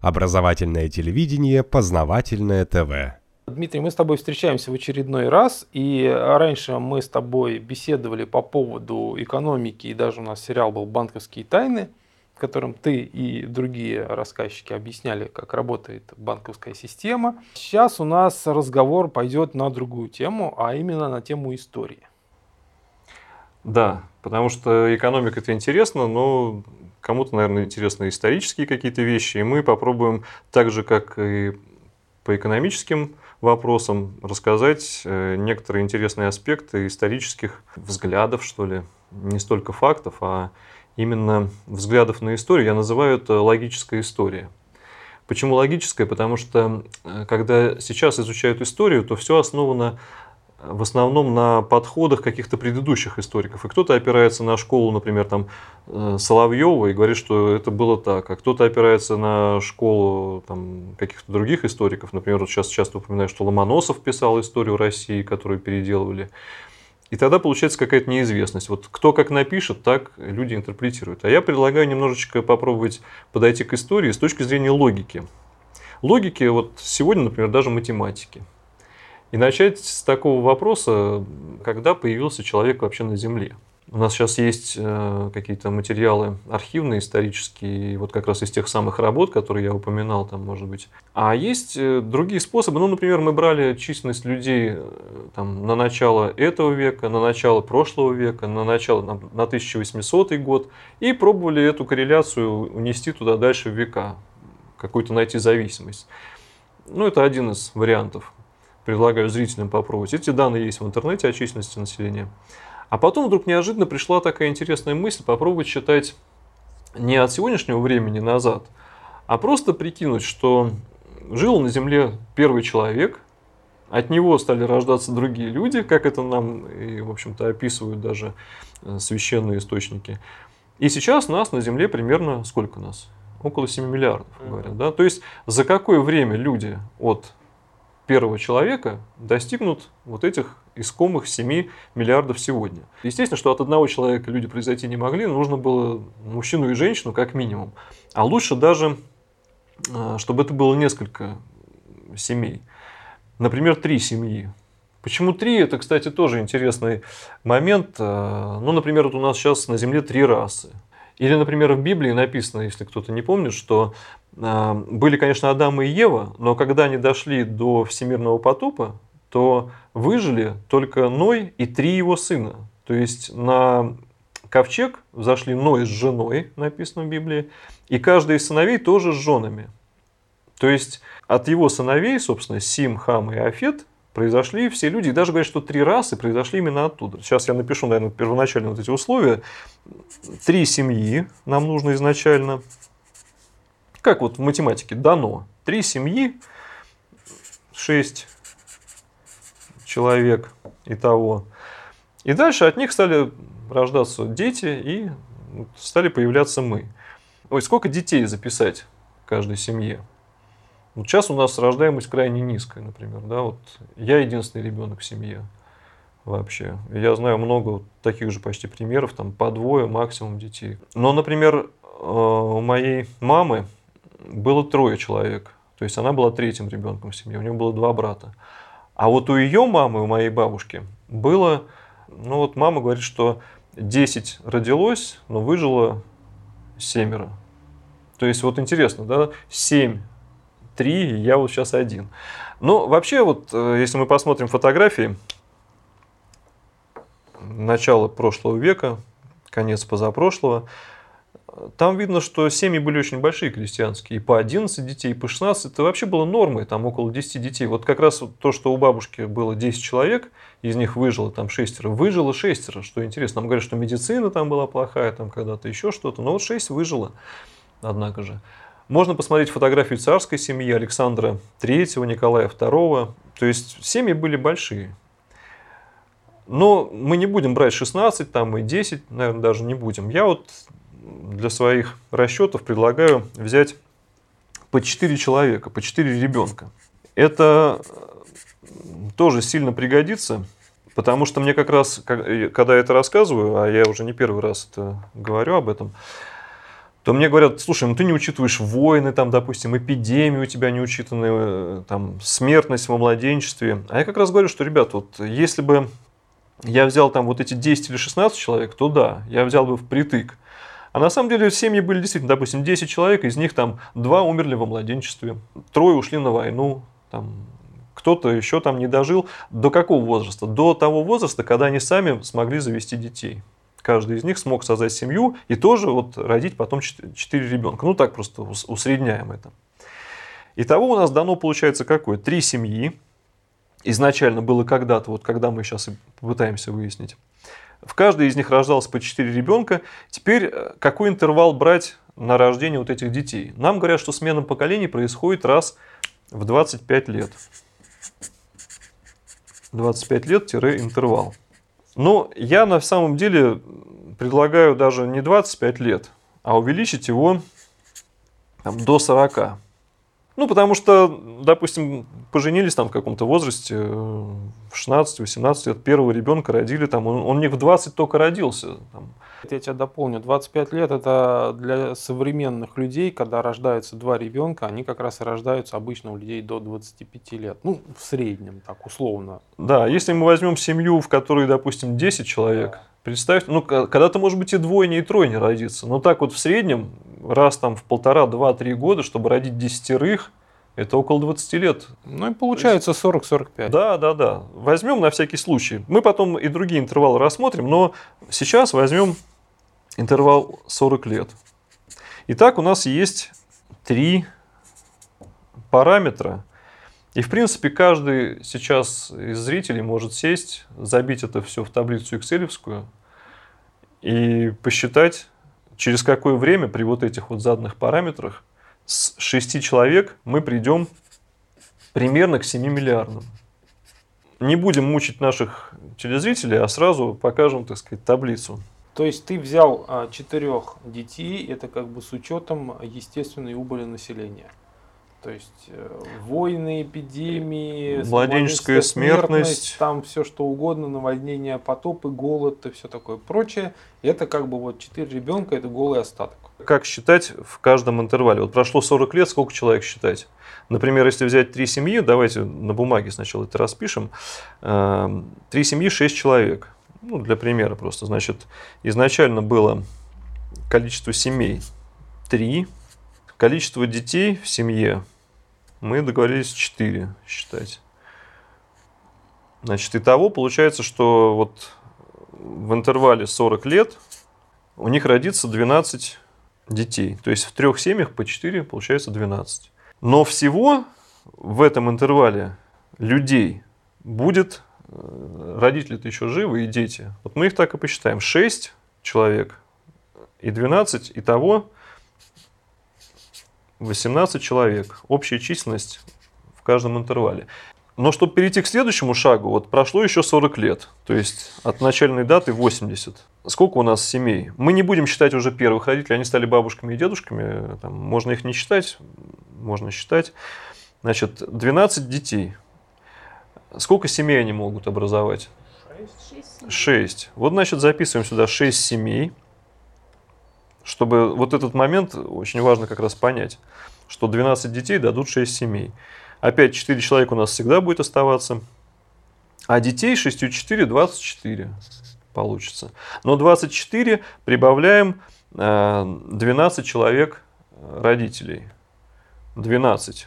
Образовательное телевидение, познавательное ТВ. Дмитрий, мы с тобой встречаемся в очередной раз, и раньше мы с тобой беседовали по поводу экономики, и даже у нас сериал был «Банковские тайны», в котором ты и другие рассказчики объясняли, как работает банковская система. Сейчас у нас разговор пойдет на другую тему, а именно на тему истории. Да, потому что экономика это интересно, но кому-то, наверное, интересны исторические какие-то вещи, и мы попробуем так же, как и по экономическим вопросам, рассказать э, некоторые интересные аспекты исторических взглядов, что ли, не столько фактов, а именно взглядов на историю. Я называю это логическая история. Почему логическая? Потому что э, когда сейчас изучают историю, то все основано в основном на подходах каких-то предыдущих историков. И кто-то опирается на школу, например, там, э, Соловьева и говорит, что это было так, а кто-то опирается на школу там, каких-то других историков. Например, вот сейчас часто упоминаю, что Ломоносов писал историю России, которую переделывали. И тогда получается какая-то неизвестность. Вот кто как напишет, так люди интерпретируют. А я предлагаю немножечко попробовать подойти к истории с точки зрения логики. Логики вот сегодня, например, даже математики – и начать с такого вопроса, когда появился человек вообще на Земле. У нас сейчас есть э, какие-то материалы архивные, исторические, вот как раз из тех самых работ, которые я упоминал, там, может быть. А есть э, другие способы. Ну, например, мы брали численность людей э, там, на начало этого века, на начало прошлого века, на начало на, на 1800 год и пробовали эту корреляцию унести туда дальше в века, какую-то найти зависимость. Ну, это один из вариантов предлагаю зрителям попробовать. Эти данные есть в интернете о численности населения. А потом вдруг неожиданно пришла такая интересная мысль попробовать считать не от сегодняшнего времени назад, а просто прикинуть, что жил на Земле первый человек, от него стали рождаться другие люди, как это нам, и, в общем-то, описывают даже э, священные источники. И сейчас нас на Земле примерно сколько нас? Около 7 миллиардов, говорят. Да? То есть за какое время люди от первого человека достигнут вот этих искомых 7 миллиардов сегодня. Естественно, что от одного человека люди произойти не могли, нужно было мужчину и женщину как минимум. А лучше даже, а, чтобы это было несколько семей. Например, три семьи. Почему три? Это, кстати, тоже интересный момент. А, ну, например, вот у нас сейчас на Земле три расы. Или, например, в Библии написано, если кто-то не помнит, что были, конечно, Адам и Ева, но когда они дошли до всемирного потопа, то выжили только Ной и три его сына. То есть на ковчег зашли Ной с женой, написано в Библии, и каждый из сыновей тоже с женами. То есть от его сыновей, собственно, Сим, Хам и Афет, произошли все люди. И даже говорят, что три расы произошли именно оттуда. Сейчас я напишу, наверное, первоначально вот эти условия. Три семьи нам нужно изначально – как вот в математике дано. Три семьи, шесть человек и того. И дальше от них стали рождаться дети и стали появляться мы. Ой, сколько детей записать каждой семье? Вот сейчас у нас рождаемость крайне низкая, например. Да? Вот я единственный ребенок в семье вообще. Я знаю много таких же почти примеров, там по двое максимум детей. Но, например, э, у моей мамы было трое человек. То есть она была третьим ребенком в семье, у нее было два брата. А вот у ее мамы, у моей бабушки, было, ну вот мама говорит, что 10 родилось, но выжило семеро. То есть вот интересно, да, 7, 3, я вот сейчас один. Но вообще вот, э, если мы посмотрим фотографии начала прошлого века, конец позапрошлого, там видно, что семьи были очень большие крестьянские. И по 11 детей, и по 16. Это вообще было нормой, там около 10 детей. Вот как раз то, что у бабушки было 10 человек, из них выжило там шестеро. Выжило шестеро, что интересно. Нам говорят, что медицина там была плохая, там когда-то еще что-то. Но вот 6 выжило, однако же. Можно посмотреть фотографию царской семьи Александра III, Николая II. То есть семьи были большие. Но мы не будем брать 16 там, и 10, наверное, даже не будем. Я вот для своих расчетов предлагаю взять по 4 человека, по 4 ребенка. Это э, тоже сильно пригодится, потому что мне как раз, когда я это рассказываю, а я уже не первый раз это говорю об этом, то мне говорят, слушай, ну ты не учитываешь войны, там, допустим, эпидемии у тебя не учитаны, э, там, смертность во младенчестве. А я как раз говорю, что, ребят, вот если бы я взял там вот эти 10 или 16 человек, то да, я взял бы впритык. А на самом деле семьи были действительно, допустим, 10 человек, из них там два умерли во младенчестве, трое ушли на войну, там, кто-то еще там не дожил. До какого возраста? До того возраста, когда они сами смогли завести детей. Каждый из них смог создать семью и тоже вот родить потом 4 ребенка. Ну так просто усредняем это. Итого у нас дано получается какое? Три семьи. Изначально было когда-то, вот когда мы сейчас и пытаемся выяснить. В каждой из них рождалось по 4 ребенка. Теперь э, какой интервал брать на рождение вот этих детей? Нам говорят, что смена поколений происходит раз в 25 лет. 25 лет-интервал. Но я на самом деле предлагаю даже не 25 лет, а увеличить его там, до 40. Ну, потому что, допустим, поженились там в каком-то возрасте, э, в 16-18 лет, первого ребенка родили, там, он, он не в 20 только родился. Там. Я тебя дополню, 25 лет это для современных людей, когда рождаются два ребенка, они как раз и рождаются обычно у людей до 25 лет. Ну, в среднем, так условно. Да, если мы возьмем семью, в которой, допустим, 10 человек, да. Представьте, ну, когда-то, может быть, и двойня, и тройня родится, но так вот в среднем раз там в полтора, два, три года, чтобы родить десятерых, это около 20 лет. Ну и получается 40-45. Да, да, да. Возьмем на всякий случай. Мы потом и другие интервалы рассмотрим, но сейчас возьмем интервал 40 лет. Итак, у нас есть три параметра. И, в принципе, каждый сейчас из зрителей может сесть, забить это все в таблицу Excel и посчитать, через какое время при вот этих вот заданных параметрах с 6 человек мы придем примерно к 7 миллиардам. Не будем мучить наших телезрителей, а сразу покажем, так сказать, таблицу. То есть ты взял а, четырех детей, это как бы с учетом естественной убыли населения. То есть э, войны, эпидемии, младенческая смертность, смертность, там все что угодно, наводнения, потопы, голод и все такое прочее. Это как бы вот четыре ребенка, это голый остаток. Как считать в каждом интервале? Вот прошло 40 лет, сколько человек считать? Например, если взять три семьи, давайте на бумаге сначала это распишем. Эм, три семьи, шесть человек. Ну, для примера просто. Значит, изначально было количество семей три. Количество детей в семье мы договорились 4 считать. Значит, и того получается, что вот в интервале 40 лет у них родится 12 детей. То есть в трех семьях по 4 получается 12. Но всего в этом интервале людей будет, э, родители-то еще живы и дети. Вот мы их так и посчитаем. 6 человек и 12, и того 18 человек. Общая численность в каждом интервале. Но чтобы перейти к следующему шагу, вот прошло еще 40 лет, то есть от начальной даты 80. Сколько у нас семей? Мы не будем считать уже первых родителей, они стали бабушками и дедушками, там, можно их не считать, можно считать. Значит, 12 детей. Сколько семей они могут образовать? 6. 6. Вот, значит, записываем сюда 6 семей чтобы вот этот момент очень важно как раз понять, что 12 детей дадут 6 семей. Опять 4 человека у нас всегда будет оставаться. А детей 6 4 24 получится. Но 24 прибавляем 12 э, человек родителей. 12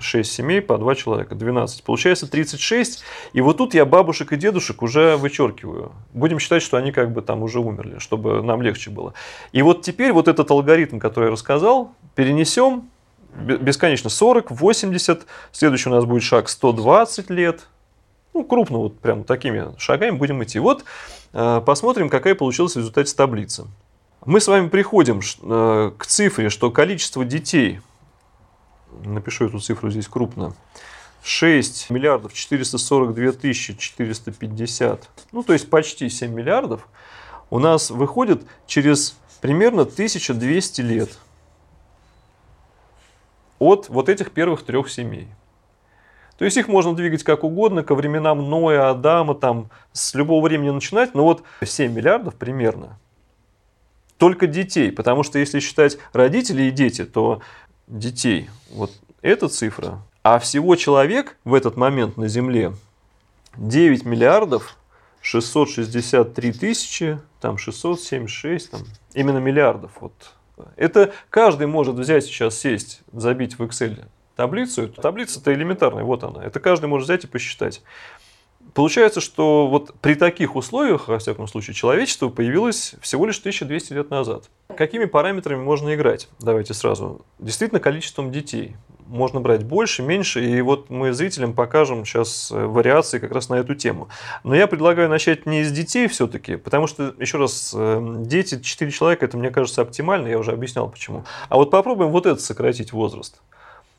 6 семей по 2 человека, 12. Получается 36. И вот тут я бабушек и дедушек уже вычеркиваю. Будем считать, что они как бы там уже умерли, чтобы нам легче было. И вот теперь вот этот алгоритм, который я рассказал, перенесем бесконечно 40, 80. Следующий у нас будет шаг 120 лет. Ну, крупно, вот прям такими шагами будем идти. Вот э, посмотрим, какая получилась в результате таблица. Мы с вами приходим э, к цифре, что количество детей напишу эту цифру здесь крупно, 6 миллиардов 442 тысячи 450, ну то есть почти 7 миллиардов, у нас выходит через примерно 1200 лет от вот этих первых трех семей. То есть их можно двигать как угодно, ко временам Ноя, Адама, там, с любого времени начинать, но вот 7 миллиардов примерно только детей. Потому что если считать родителей и дети, то детей вот эта цифра. А всего человек в этот момент на Земле 9 миллиардов 663 тысячи, там 676, там, именно миллиардов. Вот. Это каждый может взять сейчас, сесть, забить в Excel таблицу. Таблица-то элементарная, вот она. Это каждый может взять и посчитать. Получается, что вот при таких условиях, во всяком случае, человечество появилось всего лишь 1200 лет назад. Какими параметрами можно играть? Давайте сразу. Действительно, количеством детей. Можно брать больше, меньше, и вот мы зрителям покажем сейчас э, вариации как раз на эту тему. Но я предлагаю начать не из детей все-таки, потому что, еще раз, э, дети, 4 человека, это, мне кажется, оптимально, я уже объяснял почему. А вот попробуем вот это сократить возраст.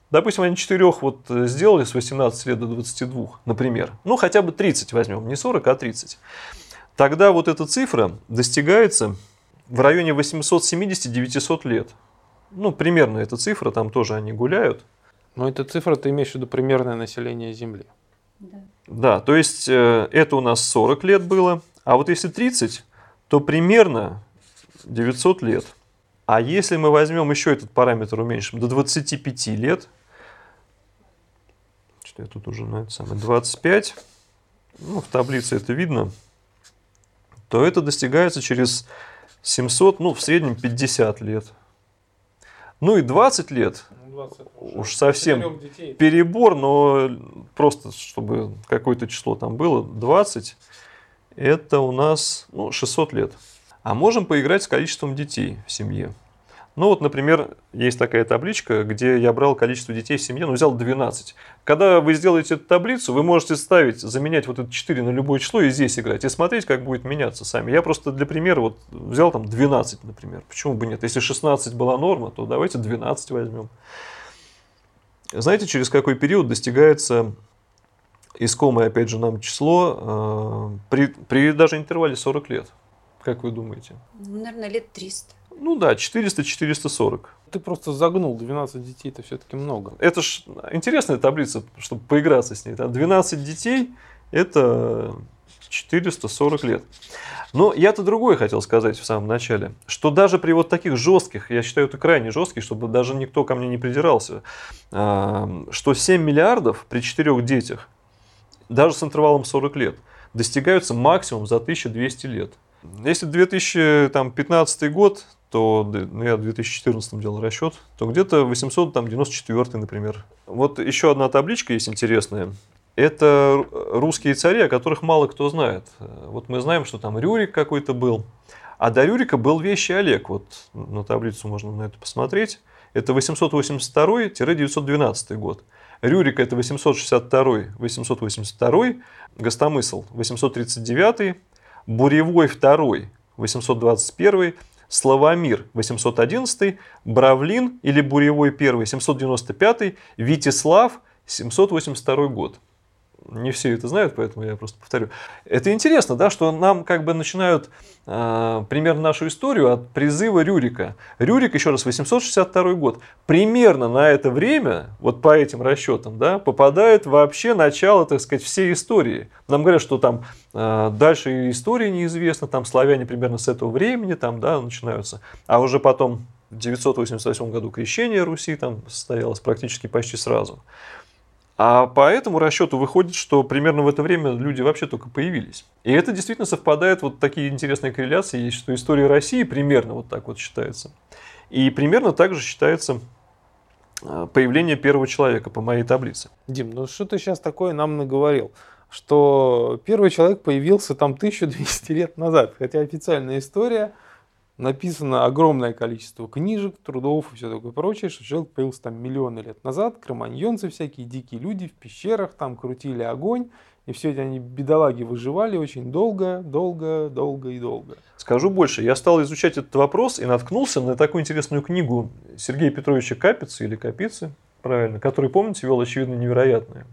Допустим, они четырех вот э, сделали с 18 лет до 22, например. Ну, хотя бы 30 возьмем, не 40, а 30. Тогда вот эта цифра достигается в районе 870-900 лет. Ну, примерно эта цифра, там тоже они гуляют. Но эта цифра, ты имеешь в виду примерное население Земли. Да, да то есть э, это у нас 40 лет было, а вот если 30, то примерно 900 лет. А если мы возьмем еще этот параметр уменьшим до 25 лет, что я тут уже на это самое 25, ну, в таблице это видно, то это достигается через 700, ну, в среднем 50 лет. Ну и 20 лет, 20 ну, уж совсем перебор, но просто чтобы какое-то число там было, 20, это у нас ну, 600 лет. А можем поиграть с количеством детей в семье. Ну вот, например, есть такая табличка, где я брал количество детей в семье, ну взял 12. Когда вы сделаете эту таблицу, вы можете ставить, заменять вот это 4 на любое число и здесь играть, и смотреть, как будет меняться сами. Я просто для примера вот взял там 12, например. Почему бы нет? Если 16 была норма, то давайте 12 возьмем. Знаете, через какой период достигается искомое, опять же, нам число э, при, при даже интервале 40 лет? Как вы думаете? Ну, наверное, лет 300. Ну да, 400-440. Ты просто загнул, 12 детей это все-таки много. Это ж интересная таблица, чтобы поиграться с ней. 12 детей это 440 лет. Но я-то другое хотел сказать в самом начале, что даже при вот таких жестких, я считаю это крайне жестких, чтобы даже никто ко мне не придирался, что 7 миллиардов при 4 детях, даже с интервалом 40 лет, достигаются максимум за 1200 лет. Если 2015 год, то ну, я в 2014 делал расчет, то где-то 894, например. Вот еще одна табличка есть интересная. Это русские цари, о которых мало кто знает. Вот мы знаем, что там Рюрик какой-то был. А до Рюрика был Вещий Олег. Вот на таблицу можно на это посмотреть. Это 882-912 год. Рюрик это 862-882, Гостомысл 839, Буревой II 821, Славомир 811, Бравлин или Буревой I 795, Витислав 782 год не все это знают, поэтому я просто повторю. Это интересно, да, что нам как бы начинают э, примерно нашу историю от призыва Рюрика. Рюрик, еще раз, 862 год. Примерно на это время, вот по этим расчетам, да, попадает вообще начало, так сказать, всей истории. Нам говорят, что там э, дальше история неизвестна, там славяне примерно с этого времени там, да, начинаются. А уже потом в 988 году крещение Руси там состоялось практически почти сразу. А по этому расчету выходит, что примерно в это время люди вообще только появились. И это действительно совпадает, вот такие интересные корреляции есть, что история России примерно вот так вот считается. И примерно так же считается а, появление первого человека по моей таблице. Дим, ну что ты сейчас такое нам наговорил? Что первый человек появился там 1200 лет назад, хотя официальная история – написано огромное количество книжек, трудов и все такое прочее, что человек появился там миллионы лет назад, кроманьонцы всякие, дикие люди в пещерах, там крутили огонь, и все эти они бедолаги выживали очень долго, долго, долго и долго. Скажу больше, я стал изучать этот вопрос и наткнулся на такую интересную книгу Сергея Петровича Капицы или Капицы, правильно, который, помните, вел очевидно невероятное.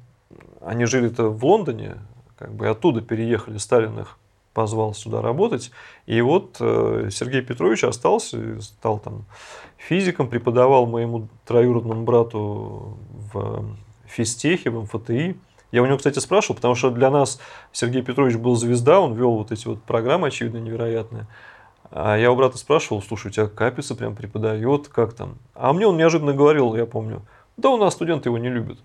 Они жили-то в Лондоне, как бы оттуда переехали, Сталин их позвал сюда работать. И вот э, Сергей Петрович остался, стал там физиком, преподавал моему троюродному брату в физтехе, в МФТИ. Я у него, кстати, спрашивал, потому что для нас Сергей Петрович был звезда, он вел вот эти вот программы, очевидно, невероятные. А я у брата спрашивал, слушай, у тебя капица прям преподает, как там? А мне он неожиданно говорил, я помню, да у нас студенты его не любят.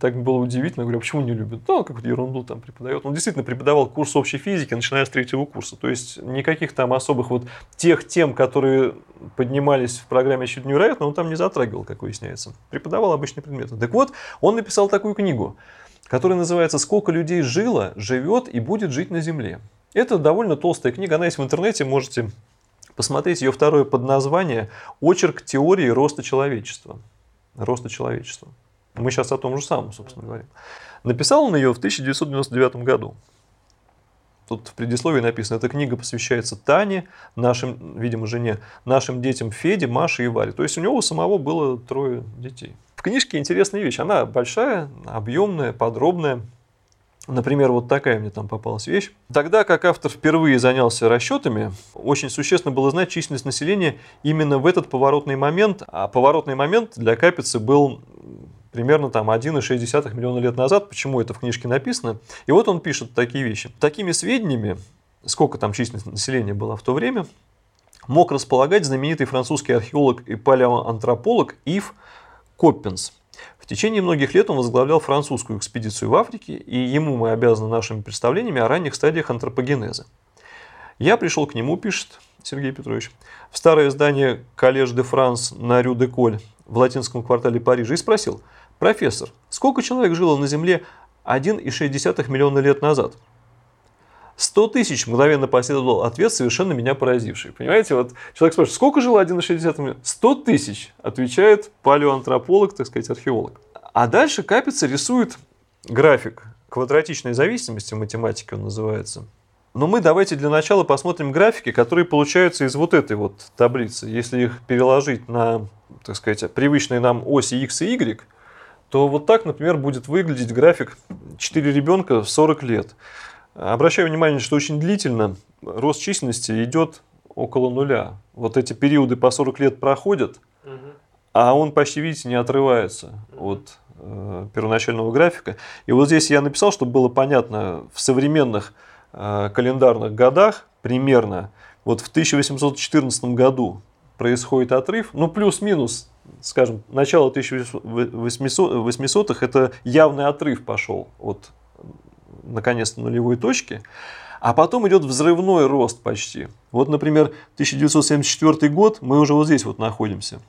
Так было удивительно. Я говорю, а почему не любят? Да, какую-то ерунду там преподает. Он действительно преподавал курс общей физики, начиная с третьего курса. То есть никаких там особых вот тех тем, которые поднимались в программе «Чуть невероятно», он там не затрагивал, как выясняется. Преподавал обычные предметы. Так вот, он написал такую книгу, которая называется «Сколько людей жило, живет и будет жить на Земле». Это довольно толстая книга, она есть в интернете, можете посмотреть ее второе подназвание «Очерк теории роста человечества». Роста человечества. Мы сейчас о том же самом, собственно говоря. Написал он ее в 1999 году. Тут в предисловии написано, эта книга посвящается Тане, нашим, видимо, жене, нашим детям Феде, Маше и Варе. То есть у него у самого было трое детей. В книжке интересная вещь. Она большая, объемная, подробная. Например, вот такая мне там попалась вещь. Тогда, как автор впервые занялся расчетами, очень существенно было знать численность населения именно в этот поворотный момент. А поворотный момент для Капицы был примерно там 1,6 миллиона лет назад. Почему это в книжке написано? И вот он пишет такие вещи. Такими сведениями, сколько там численность населения была в то время, мог располагать знаменитый французский археолог и палеоантрополог Ив Коппенс. В течение многих лет он возглавлял французскую экспедицию в Африке, и ему мы обязаны нашими представлениями о ранних стадиях антропогенеза. Я пришел к нему, пишет Сергей Петрович, в старое здание Коллеж де Франс на Рю де Коль в латинском квартале Парижа и спросил – Профессор, сколько человек жило на Земле 1,6 миллиона лет назад? 100 тысяч мгновенно последовал ответ, совершенно меня поразивший. Понимаете, вот человек спрашивает, сколько жило 1,6 миллиона? 100 тысяч, отвечает палеоантрополог, так сказать, археолог. А дальше Капица рисует график квадратичной зависимости, в математике он называется. Но мы давайте для начала посмотрим графики, которые получаются из вот этой вот таблицы. Если их переложить на, так сказать, привычные нам оси x и y, то вот так, например, будет выглядеть график 4 ребенка в 40 лет. Обращаю внимание, что очень длительно рост численности идет около нуля. Вот эти периоды по 40 лет проходят, а он почти, видите, не отрывается от э, первоначального графика. И вот здесь я написал, чтобы было понятно, в современных э, календарных годах примерно вот в 1814 году происходит отрыв, ну плюс-минус скажем, начало 1800-х это явный отрыв пошел от наконец-то нулевой точки, а потом идет взрывной рост почти. Вот, например, 1974 год, мы уже вот здесь вот находимся.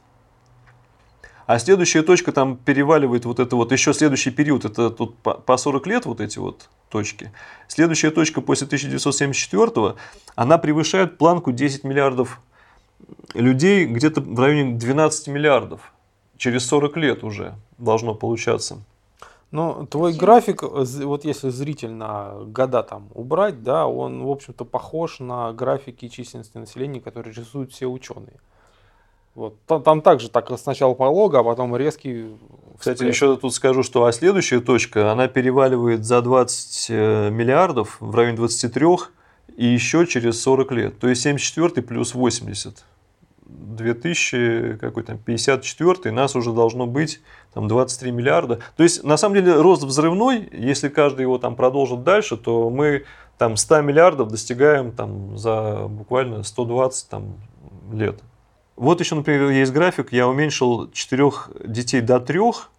А следующая точка там переваливает вот это вот, еще следующий период, это тут по 40 лет вот эти вот точки. Следующая точка после 1974, она превышает планку 10 миллиардов людей где-то в районе 12 миллиардов. Через 40 лет уже должно получаться. Ну, твой график, вот если зрительно года там убрать, да, он, в общем-то, похож на графики численности населения, которые рисуют все ученые. Вот. Там, там также так сначала полога, а потом резкий. Кстати, всплеск. еще тут скажу, что а следующая точка, она переваливает за 20 э, миллиардов в районе 23 и еще через 40 лет. То есть 74 плюс 80. 2000, какой там, 54 нас уже должно быть там 23 миллиарда. То есть, на самом деле, рост взрывной, если каждый его там продолжит дальше, то мы там 100 миллиардов достигаем там за буквально 120 там, лет. Вот еще, например, есть график, я уменьшил четырех детей до трех,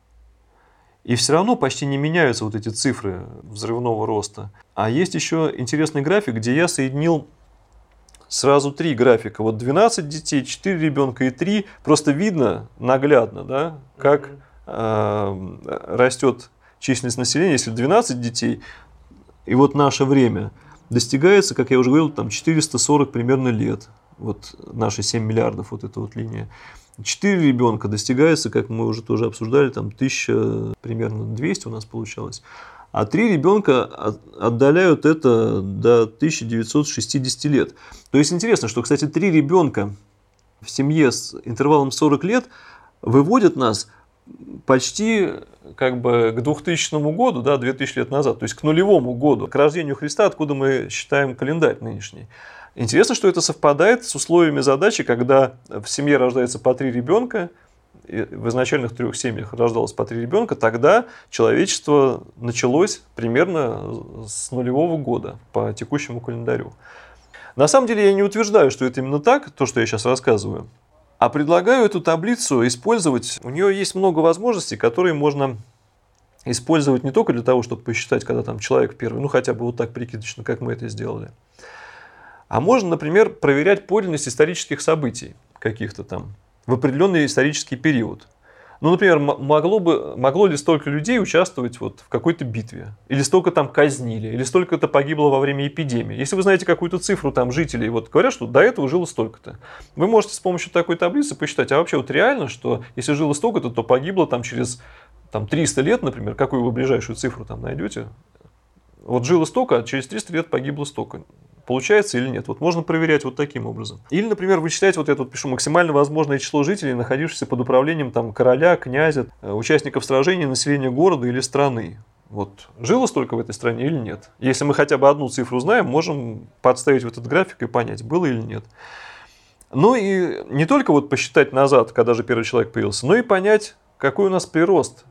и все равно почти не меняются вот эти цифры взрывного роста. А есть еще интересный график, где я соединил сразу три графика. Вот 12 детей, 4 ребенка и 3. Просто видно наглядно, да, как э, растет численность населения. Если 12 детей, и вот наше время достигается, как я уже говорил, там 440 примерно лет. Вот наши 7 миллиардов, вот эта вот линия. 4 ребенка достигается, как мы уже тоже обсуждали, там 1000, примерно 200 у нас получалось. А три ребенка отдаляют это до 1960 лет. То есть интересно, что, кстати, три ребенка в семье с интервалом 40 лет выводят нас почти как бы к 2000 году, да, 2000 лет назад, то есть к нулевому году, к рождению Христа, откуда мы считаем календарь нынешний. Интересно, что это совпадает с условиями задачи, когда в семье рождается по три ребенка, в изначальных трех семьях рождалось по три ребенка, тогда человечество началось примерно с нулевого года по текущему календарю. На самом деле я не утверждаю, что это именно так, то, что я сейчас рассказываю. А предлагаю эту таблицу использовать. У нее есть много возможностей, которые можно использовать не только для того, чтобы посчитать, когда там человек первый, ну хотя бы вот так прикидочно, как мы это сделали. А можно, например, проверять подлинность исторических событий каких-то там в определенный исторический период. Ну, например, могло, бы, могло ли столько людей участвовать вот в какой-то битве? Или столько там казнили? Или столько-то погибло во время эпидемии? Если вы знаете какую-то цифру там жителей, вот говорят, что до этого жило столько-то. Вы можете с помощью такой таблицы посчитать, а вообще вот реально, что если жило столько-то, то погибло там через там, 300 лет, например, какую вы ближайшую цифру там найдете? Вот жило столько, а через 300 лет погибло столько. Получается или нет? Вот можно проверять вот таким образом. Или, например, вычислять, вот я тут пишу, максимально возможное число жителей, находившихся под управлением там, короля, князя, э, участников сражений, населения города или страны. Вот жило столько в этой стране или нет? Если мы хотя бы одну цифру знаем, можем подставить в этот график и понять, было или нет. Ну и не только вот посчитать назад, когда же первый человек появился, но и понять, какой у нас прирост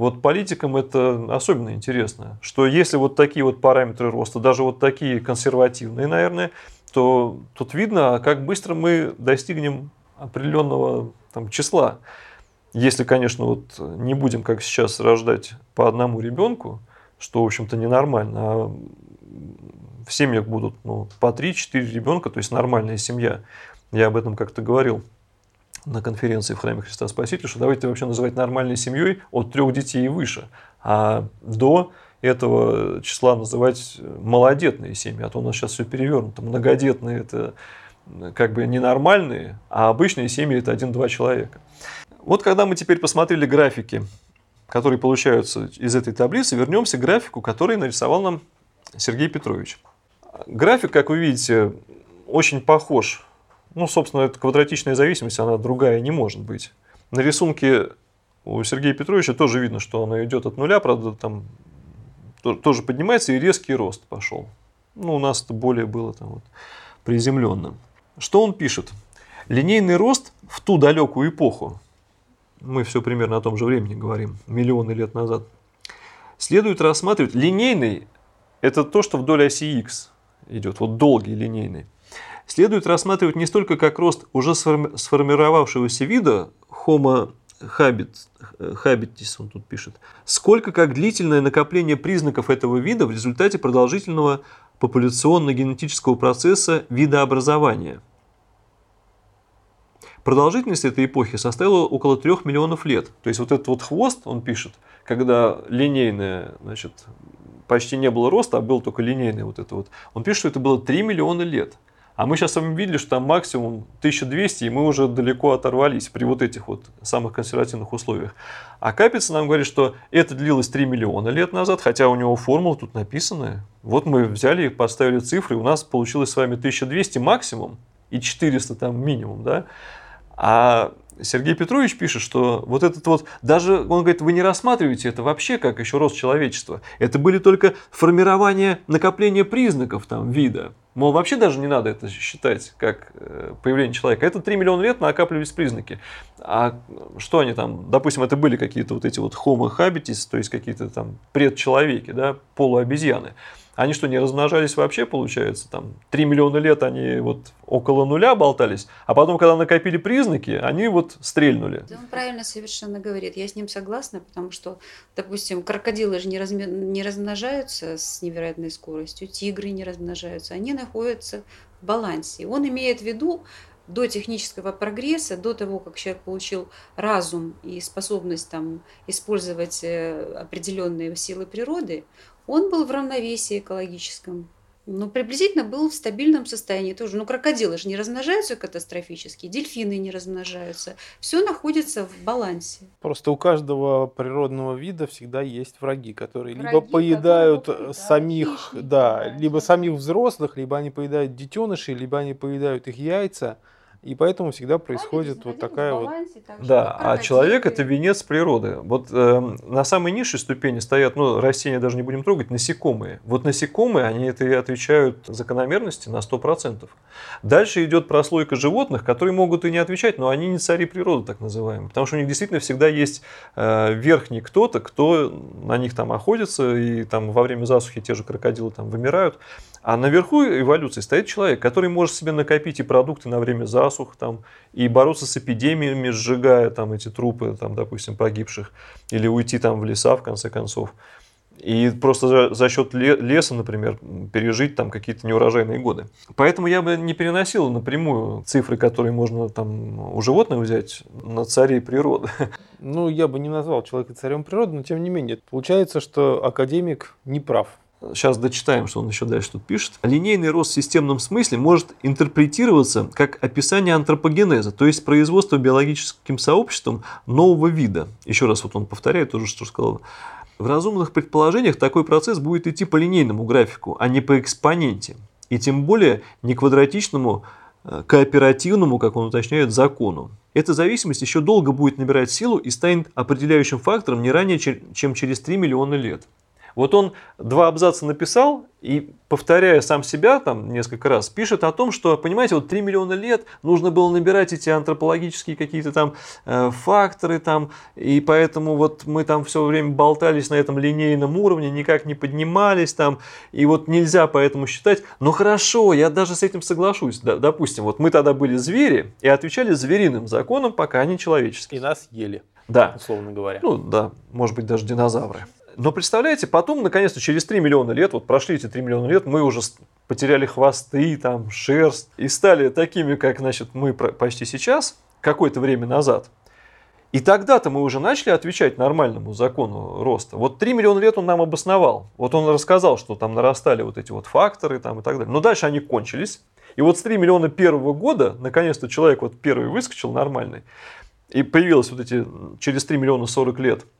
вот политикам это особенно интересно, что если вот такие вот параметры роста, даже вот такие консервативные, наверное, то тут видно, как быстро мы достигнем определенного там, числа. Если, конечно, вот не будем, как сейчас, рождать по одному ребенку, что, в общем-то, ненормально, а в семьях будут ну, по 3-4 ребенка, то есть нормальная семья. Я об этом как-то говорил на конференции в храме Христа Спасителя, что давайте вообще называть нормальной семьей от трех детей и выше, а до этого числа называть малодетные семьи, а то у нас сейчас все перевернуто. Многодетные – это как бы ненормальные, а обычные семьи – это один-два человека. Вот когда мы теперь посмотрели графики, которые получаются из этой таблицы, вернемся к графику, который нарисовал нам Сергей Петрович. График, как вы видите, очень похож ну, собственно, эта квадратичная зависимость, она другая не может быть. На рисунке у Сергея Петровича тоже видно, что она идет от нуля, правда, там тоже поднимается и резкий рост пошел. Ну, у нас это более было там вот приземленно. Что он пишет? Линейный рост в ту далекую эпоху, мы все примерно о том же времени говорим, миллионы лет назад, следует рассматривать линейный – это то, что вдоль оси X идет, вот долгий линейный – следует рассматривать не столько как рост уже сформировавшегося вида Homo habitis, он тут пишет, сколько как длительное накопление признаков этого вида в результате продолжительного популяционно-генетического процесса видообразования. Продолжительность этой эпохи составила около трех миллионов лет. То есть вот этот вот хвост, он пишет, когда линейное, значит, почти не было роста, а был только линейный вот это вот, он пишет, что это было 3 миллиона лет. А мы сейчас с вами видели, что там максимум 1200, и мы уже далеко оторвались при вот этих вот самых консервативных условиях. А Капица нам говорит, что это длилось 3 миллиона лет назад, хотя у него формула тут написанная. Вот мы взяли и поставили цифры, у нас получилось с вами 1200 максимум и 400 там минимум, да? А Сергей Петрович пишет, что вот этот вот, даже, он говорит, вы не рассматриваете это вообще как еще рост человечества. Это были только формирование, накопление признаков там вида. Мол, вообще даже не надо это считать как э, появление человека. Это 3 миллиона лет накапливались признаки. А что они там, допустим, это были какие-то вот эти вот homo habitis, то есть какие-то там предчеловеки, да, полуобезьяны. Они что, не размножались вообще, получается? Там 3 миллиона лет они вот около нуля болтались, а потом, когда накопили признаки, они вот стрельнули. Да он правильно совершенно говорит. Я с ним согласна, потому что, допустим, крокодилы же не, разми... не размножаются с невероятной скоростью, тигры не размножаются, они находятся в балансе. Он имеет в виду, до технического прогресса, до того, как человек получил разум и способность там, использовать э, определенные силы природы, он был в равновесии экологическом. Ну, приблизительно был в стабильном состоянии тоже. Ну, крокодилы же не размножаются катастрофически, дельфины не размножаются. Все находится в балансе. Просто у каждого природного вида всегда есть враги, которые враги, либо поедают которые самих, да, да, либо самих взрослых, либо они поедают детенышей, либо они поедают их яйца И поэтому всегда происходит вот такая вот... Да, а человек это венец природы. Вот э, на самой низшей ступени стоят, ну, растения даже не будем трогать, насекомые. Вот насекомые, они это и отвечают закономерности на 100%. Дальше идет прослойка животных, которые могут и не отвечать, но они не цари природы, так называемые. Потому что у них действительно всегда есть э, верхний кто-то, кто на них там охотится, и там во время засухи те же крокодилы там вымирают. А наверху эволюции стоит человек, который может себе накопить и продукты на время засух, там, и бороться с эпидемиями, сжигая там, эти трупы, там, допустим, погибших, или уйти там, в леса, в конце концов. И просто за, за счет леса, например, пережить там какие-то неурожайные годы. Поэтому я бы не переносил напрямую цифры, которые можно там у животных взять, на царей природы. Ну, я бы не назвал человека царем природы, но тем не менее. Получается, что академик не прав. Сейчас дочитаем, что он еще дальше тут пишет. Линейный рост в системном смысле может интерпретироваться как описание антропогенеза, то есть производство биологическим сообществом нового вида. Еще раз вот он повторяет то же, что сказал. В разумных предположениях такой процесс будет идти по линейному графику, а не по экспоненте. И тем более не квадратичному, э, кооперативному, как он уточняет, закону. Эта зависимость еще долго будет набирать силу и станет определяющим фактором не ранее, чем через 3 миллиона лет. Вот он два абзаца написал и, повторяя сам себя там несколько раз, пишет о том, что, понимаете, вот 3 миллиона лет нужно было набирать эти антропологические какие-то там э, факторы там, и поэтому вот мы там все время болтались на этом линейном уровне, никак не поднимались там, и вот нельзя поэтому считать, ну хорошо, я даже с этим соглашусь, да, допустим, вот мы тогда были звери и отвечали звериным законам, пока они человеческие. И нас ели. Да. Условно говоря. Ну да, может быть даже динозавры. Но представляете, потом, наконец-то, через 3 миллиона лет, вот прошли эти 3 миллиона лет, мы уже потеряли хвосты, там, шерсть, и стали такими, как, значит, мы почти сейчас, какое-то время назад. И тогда-то мы уже начали отвечать нормальному закону роста. Вот 3 миллиона лет он нам обосновал. Вот он рассказал, что там нарастали вот эти вот факторы там и так далее. Но дальше они кончились. И вот с 3 миллиона первого года, наконец-то человек вот первый выскочил нормальный. И появилось вот эти через 3 миллиона 40 лет –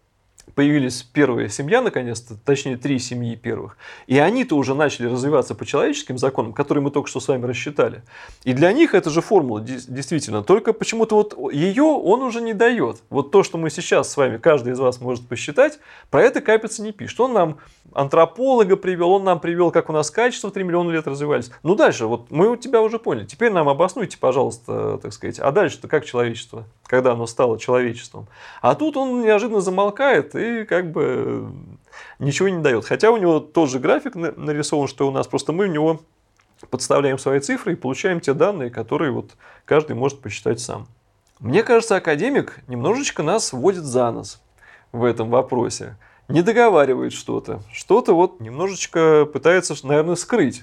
появились первые семья, наконец-то, точнее, три семьи первых, и они-то уже начали развиваться по человеческим законам, которые мы только что с вами рассчитали. И для них это же формула, действительно, только почему-то вот ее он уже не дает. Вот то, что мы сейчас с вами, каждый из вас может посчитать, про это Капица не пишет. Он нам антрополога привел, он нам привел, как у нас качество 3 миллиона лет развивались. Ну, дальше, вот мы у тебя уже поняли. Теперь нам обоснуйте, пожалуйста, так сказать, а дальше-то как человечество, когда оно стало человечеством. А тут он неожиданно замолкает и как бы ничего не дает. Хотя у него тот же график нарисован, что у нас, просто мы в него подставляем свои цифры и получаем те данные, которые вот каждый может посчитать сам. Мне кажется, академик немножечко нас вводит за нос в этом вопросе не договаривает что-то, что-то вот немножечко пытается, наверное, скрыть.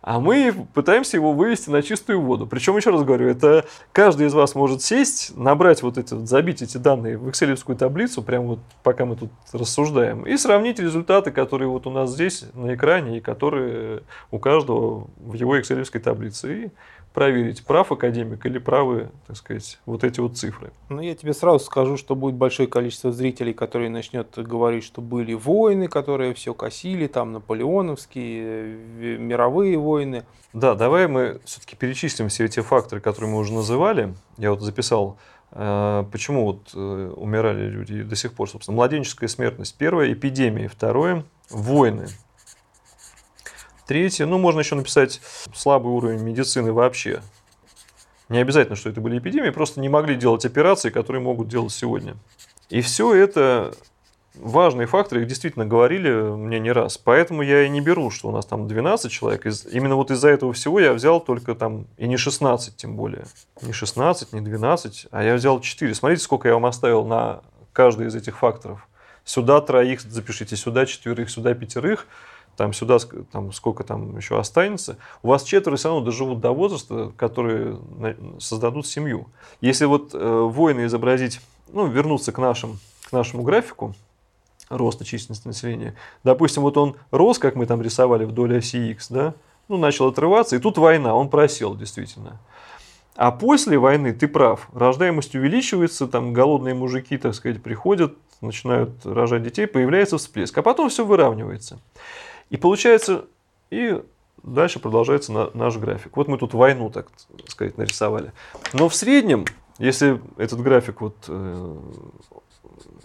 А мы пытаемся его вывести на чистую воду. Причем, еще раз говорю, это каждый из вас может сесть, набрать вот эти, забить эти данные в excel таблицу, прямо вот пока мы тут рассуждаем, и сравнить результаты, которые вот у нас здесь на экране, и которые у каждого в его excel таблице. И проверить, прав академик или правы, так сказать, вот эти вот цифры. Ну, я тебе сразу скажу, что будет большое количество зрителей, которые начнет говорить, что были войны, которые все косили, там наполеоновские, мировые войны. Да, давай мы все-таки перечислим все эти факторы, которые мы уже называли. Я вот записал э, Почему вот э, умирали люди до сих пор, собственно, младенческая смертность. Первое – эпидемии. Второе – войны. Третье, ну, можно еще написать слабый уровень медицины вообще. Не обязательно, что это были эпидемии, просто не могли делать операции, которые могут делать сегодня. И все это важные факторы, их действительно говорили мне не раз. Поэтому я и не беру, что у нас там 12 человек. Именно вот из-за этого всего я взял только там, и не 16 тем более. Не 16, не 12, а я взял 4. Смотрите, сколько я вам оставил на каждый из этих факторов. Сюда троих запишите, сюда четверых, сюда пятерых там сюда там, сколько там еще останется, у вас четверо все равно доживут до возраста, которые создадут семью. Если вот э, воины изобразить, ну, вернуться к, нашим, к нашему графику роста численности населения, допустим, вот он рос, как мы там рисовали вдоль оси X, да, ну, начал отрываться, и тут война, он просел действительно. А после войны, ты прав, рождаемость увеличивается, там голодные мужики, так сказать, приходят, начинают рожать детей, появляется всплеск, а потом все выравнивается. И получается, и дальше продолжается на, наш график. Вот мы тут войну, так сказать, нарисовали. Но в среднем, если этот график вот, э,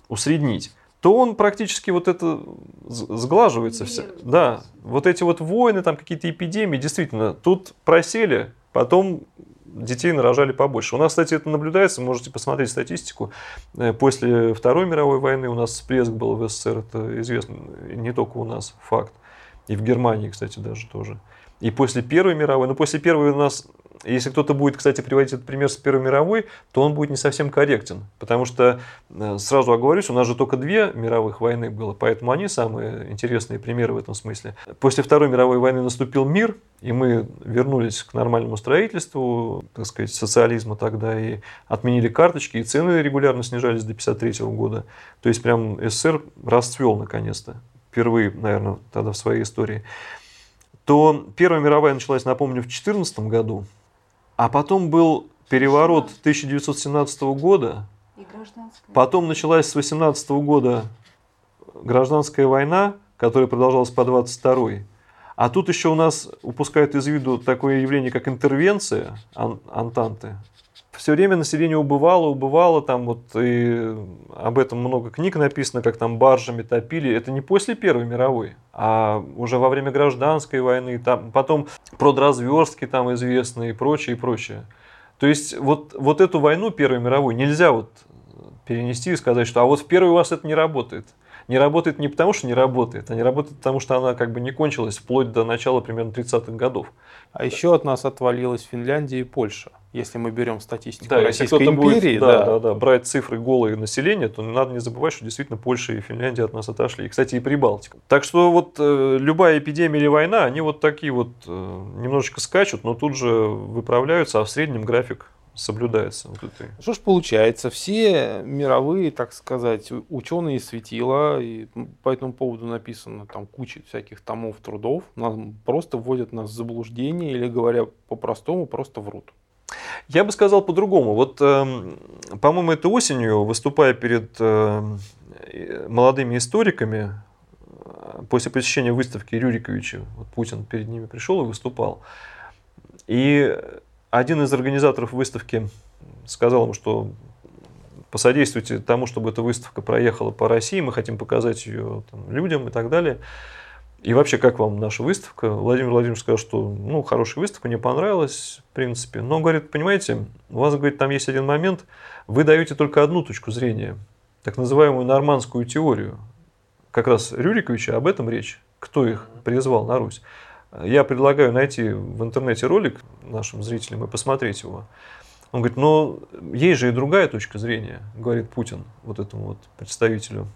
усреднить, то он практически вот это сглаживается. Все. Да, вот эти вот войны, там какие-то эпидемии, действительно, тут просели, потом детей нарожали побольше. У нас, кстати, это наблюдается, можете посмотреть статистику. Э, после Второй мировой войны у нас всплеск был в СССР, это известно не только у нас факт. И в Германии, кстати, даже тоже. И после Первой мировой, ну после Первой у нас если кто-то будет, кстати, приводить этот пример с Первой мировой, то он будет не совсем корректен. Потому что, э, сразу оговорюсь, у нас же только две мировых войны было, поэтому они самые интересные примеры в этом смысле. После Второй мировой войны наступил мир, и мы вернулись к нормальному строительству, так сказать, социализма тогда, и отменили карточки, и цены регулярно снижались до 1953 года. То есть прям СССР расцвел наконец-то. Впервые, наверное, тогда в своей истории то Первая мировая началась, напомню, в 2014 году, а потом был переворот 1917 года. Потом началась с 18 года гражданская война, которая продолжалась по 22 а тут еще у нас упускают из виду такое явление, как интервенция ан Антанты. Все время население убывало, убывало, там вот и об этом много книг написано, как там баржами топили. Это не после Первой мировой, а уже во время гражданской войны, там, потом продразверстки там известные и прочее, и прочее. То есть вот, вот эту войну Первой мировой нельзя вот перенести и сказать, что а вот в первой у вас это не работает. Не работает не потому, что не работает, а не работает потому, что она как бы не кончилась вплоть до начала примерно 30-х годов. А еще от нас отвалилась Финляндия и Польша если мы берем статистику да, Российской империи. Будет, да, да, да, да, брать цифры голые населения, то надо не забывать, что действительно Польша и Финляндия от нас отошли. И, кстати, и Прибалтика. Так что вот э, любая эпидемия или война, они вот такие вот э, немножечко скачут, но тут же выправляются, а в среднем график соблюдается. Вот это. Что ж получается, все мировые, так сказать, ученые светила, и по этому поводу написано там куча всяких томов трудов, нас просто вводят нас в заблуждение или, говоря по-простому, просто врут. Я бы сказал по-другому. Вот, э, по-моему, это осенью, выступая перед э, молодыми историками, э, после посещения выставки Рюриковича, вот Путин перед ними пришел и выступал. И один из организаторов выставки сказал ему, что посодействуйте тому, чтобы эта выставка проехала по России, мы хотим показать ее там, людям и так далее. И вообще, как вам наша выставка? Владимир Владимирович сказал, что ну, хорошая выставка, мне понравилась, в принципе. Но, говорит, понимаете, у вас, говорит, там есть один момент, вы даете только одну точку зрения, так называемую нормандскую теорию. Как раз Рюриковича об этом речь, кто их призвал на Русь. Я предлагаю найти в интернете ролик нашим зрителям и посмотреть его. Он говорит, но есть же и другая точка зрения, говорит Путин, вот этому вот представителю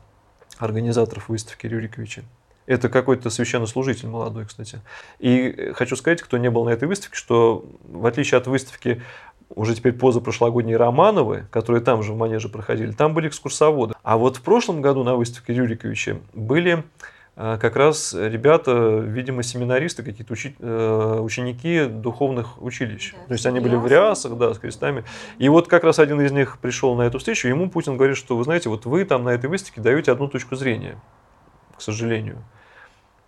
организаторов выставки Рюриковича. Это какой-то священнослужитель молодой, кстати. И хочу сказать, кто не был на этой выставке, что в отличие от выставки уже теперь позапрошлогодние Романовы, которые там же в Манеже проходили, там были экскурсоводы. А вот в прошлом году на выставке Рюриковича были э, как раз ребята, видимо, семинаристы, какие-то учи, э, ученики духовных училищ. Да, То есть они были в рясах, да, с крестами. И вот как раз один из них пришел на эту встречу, ему Путин говорит, что вы знаете, вот вы там на этой выставке даете одну точку зрения, к сожалению.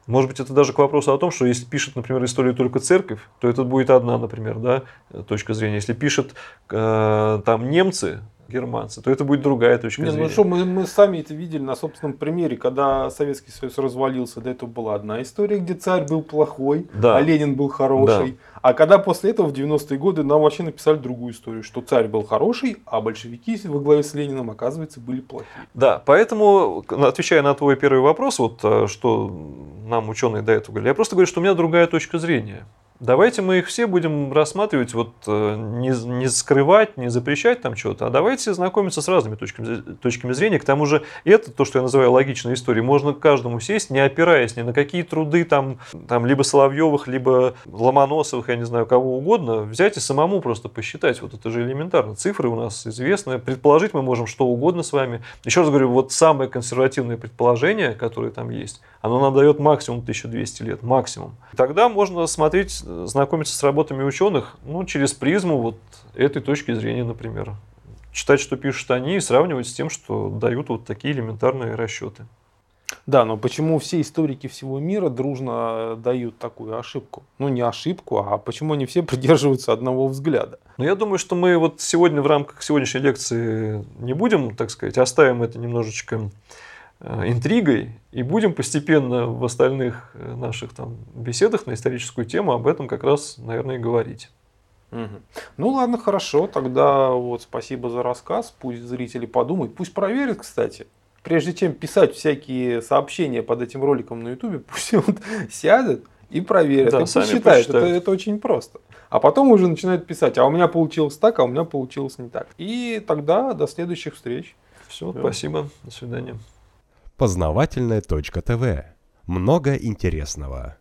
Может быть, это даже к вопросу о том, что если пишет, например, историю только церковь, то это будет одна, например, да, точка зрения. Если пишет э, там немцы, германцы, то это будет другая точка Нет, ну зрения. Ну что, мы, мы сами это видели на собственном примере, когда Советский Союз развалился, до этого была одна история, где царь был плохой, да. а Ленин был хороший. Да. А когда после этого в 90-е годы нам вообще написали другую историю, что царь был хороший, а большевики во главе с Лениным, оказывается, были плохие. Да, поэтому, отвечая на твой первый вопрос, вот э, что нам ученые до этого говорили, я просто говорю, что у меня другая точка зрения. Давайте мы их все будем рассматривать, вот э, не, не скрывать, не запрещать там что-то, а давайте знакомиться с разными точками, точками зрения. К тому же это, то, что я называю логичной историей, можно каждому сесть, не опираясь ни на какие труды там, там либо Соловьевых, либо Ломоносовых, я не знаю, кого угодно, взять и самому просто посчитать. Вот это же элементарно. Цифры у нас известны, предположить мы можем что угодно с вами. Еще раз говорю, вот самое консервативное предположение, которое там есть, оно нам дает максимум 1200 лет, максимум. Тогда можно смотреть знакомиться с работами ученых ну, через призму вот этой точки зрения, например. Читать, что пишут они, и сравнивать с тем, что дают вот такие элементарные расчеты. Да, но почему все историки всего мира дружно дают такую ошибку? Ну, не ошибку, а почему они все придерживаются одного взгляда? Ну, я думаю, что мы вот сегодня в рамках сегодняшней лекции не будем, так сказать, оставим это немножечко э, интригой и будем постепенно в остальных э, наших там беседах на историческую тему об этом как раз, наверное, и говорить. Угу. Ну ладно, хорошо. Тогда вот спасибо за рассказ. Пусть зрители подумают, пусть проверят, кстати. Прежде чем писать всякие сообщения под этим роликом на YouTube, пусть вот сядет и проверят. Да, и посчитают. Это, это очень просто. А потом уже начинают писать, а у меня получилось так, а у меня получилось не так. И тогда до следующих встреч. Все, Все. спасибо. До свидания. Познавательная точка ТВ. Много интересного.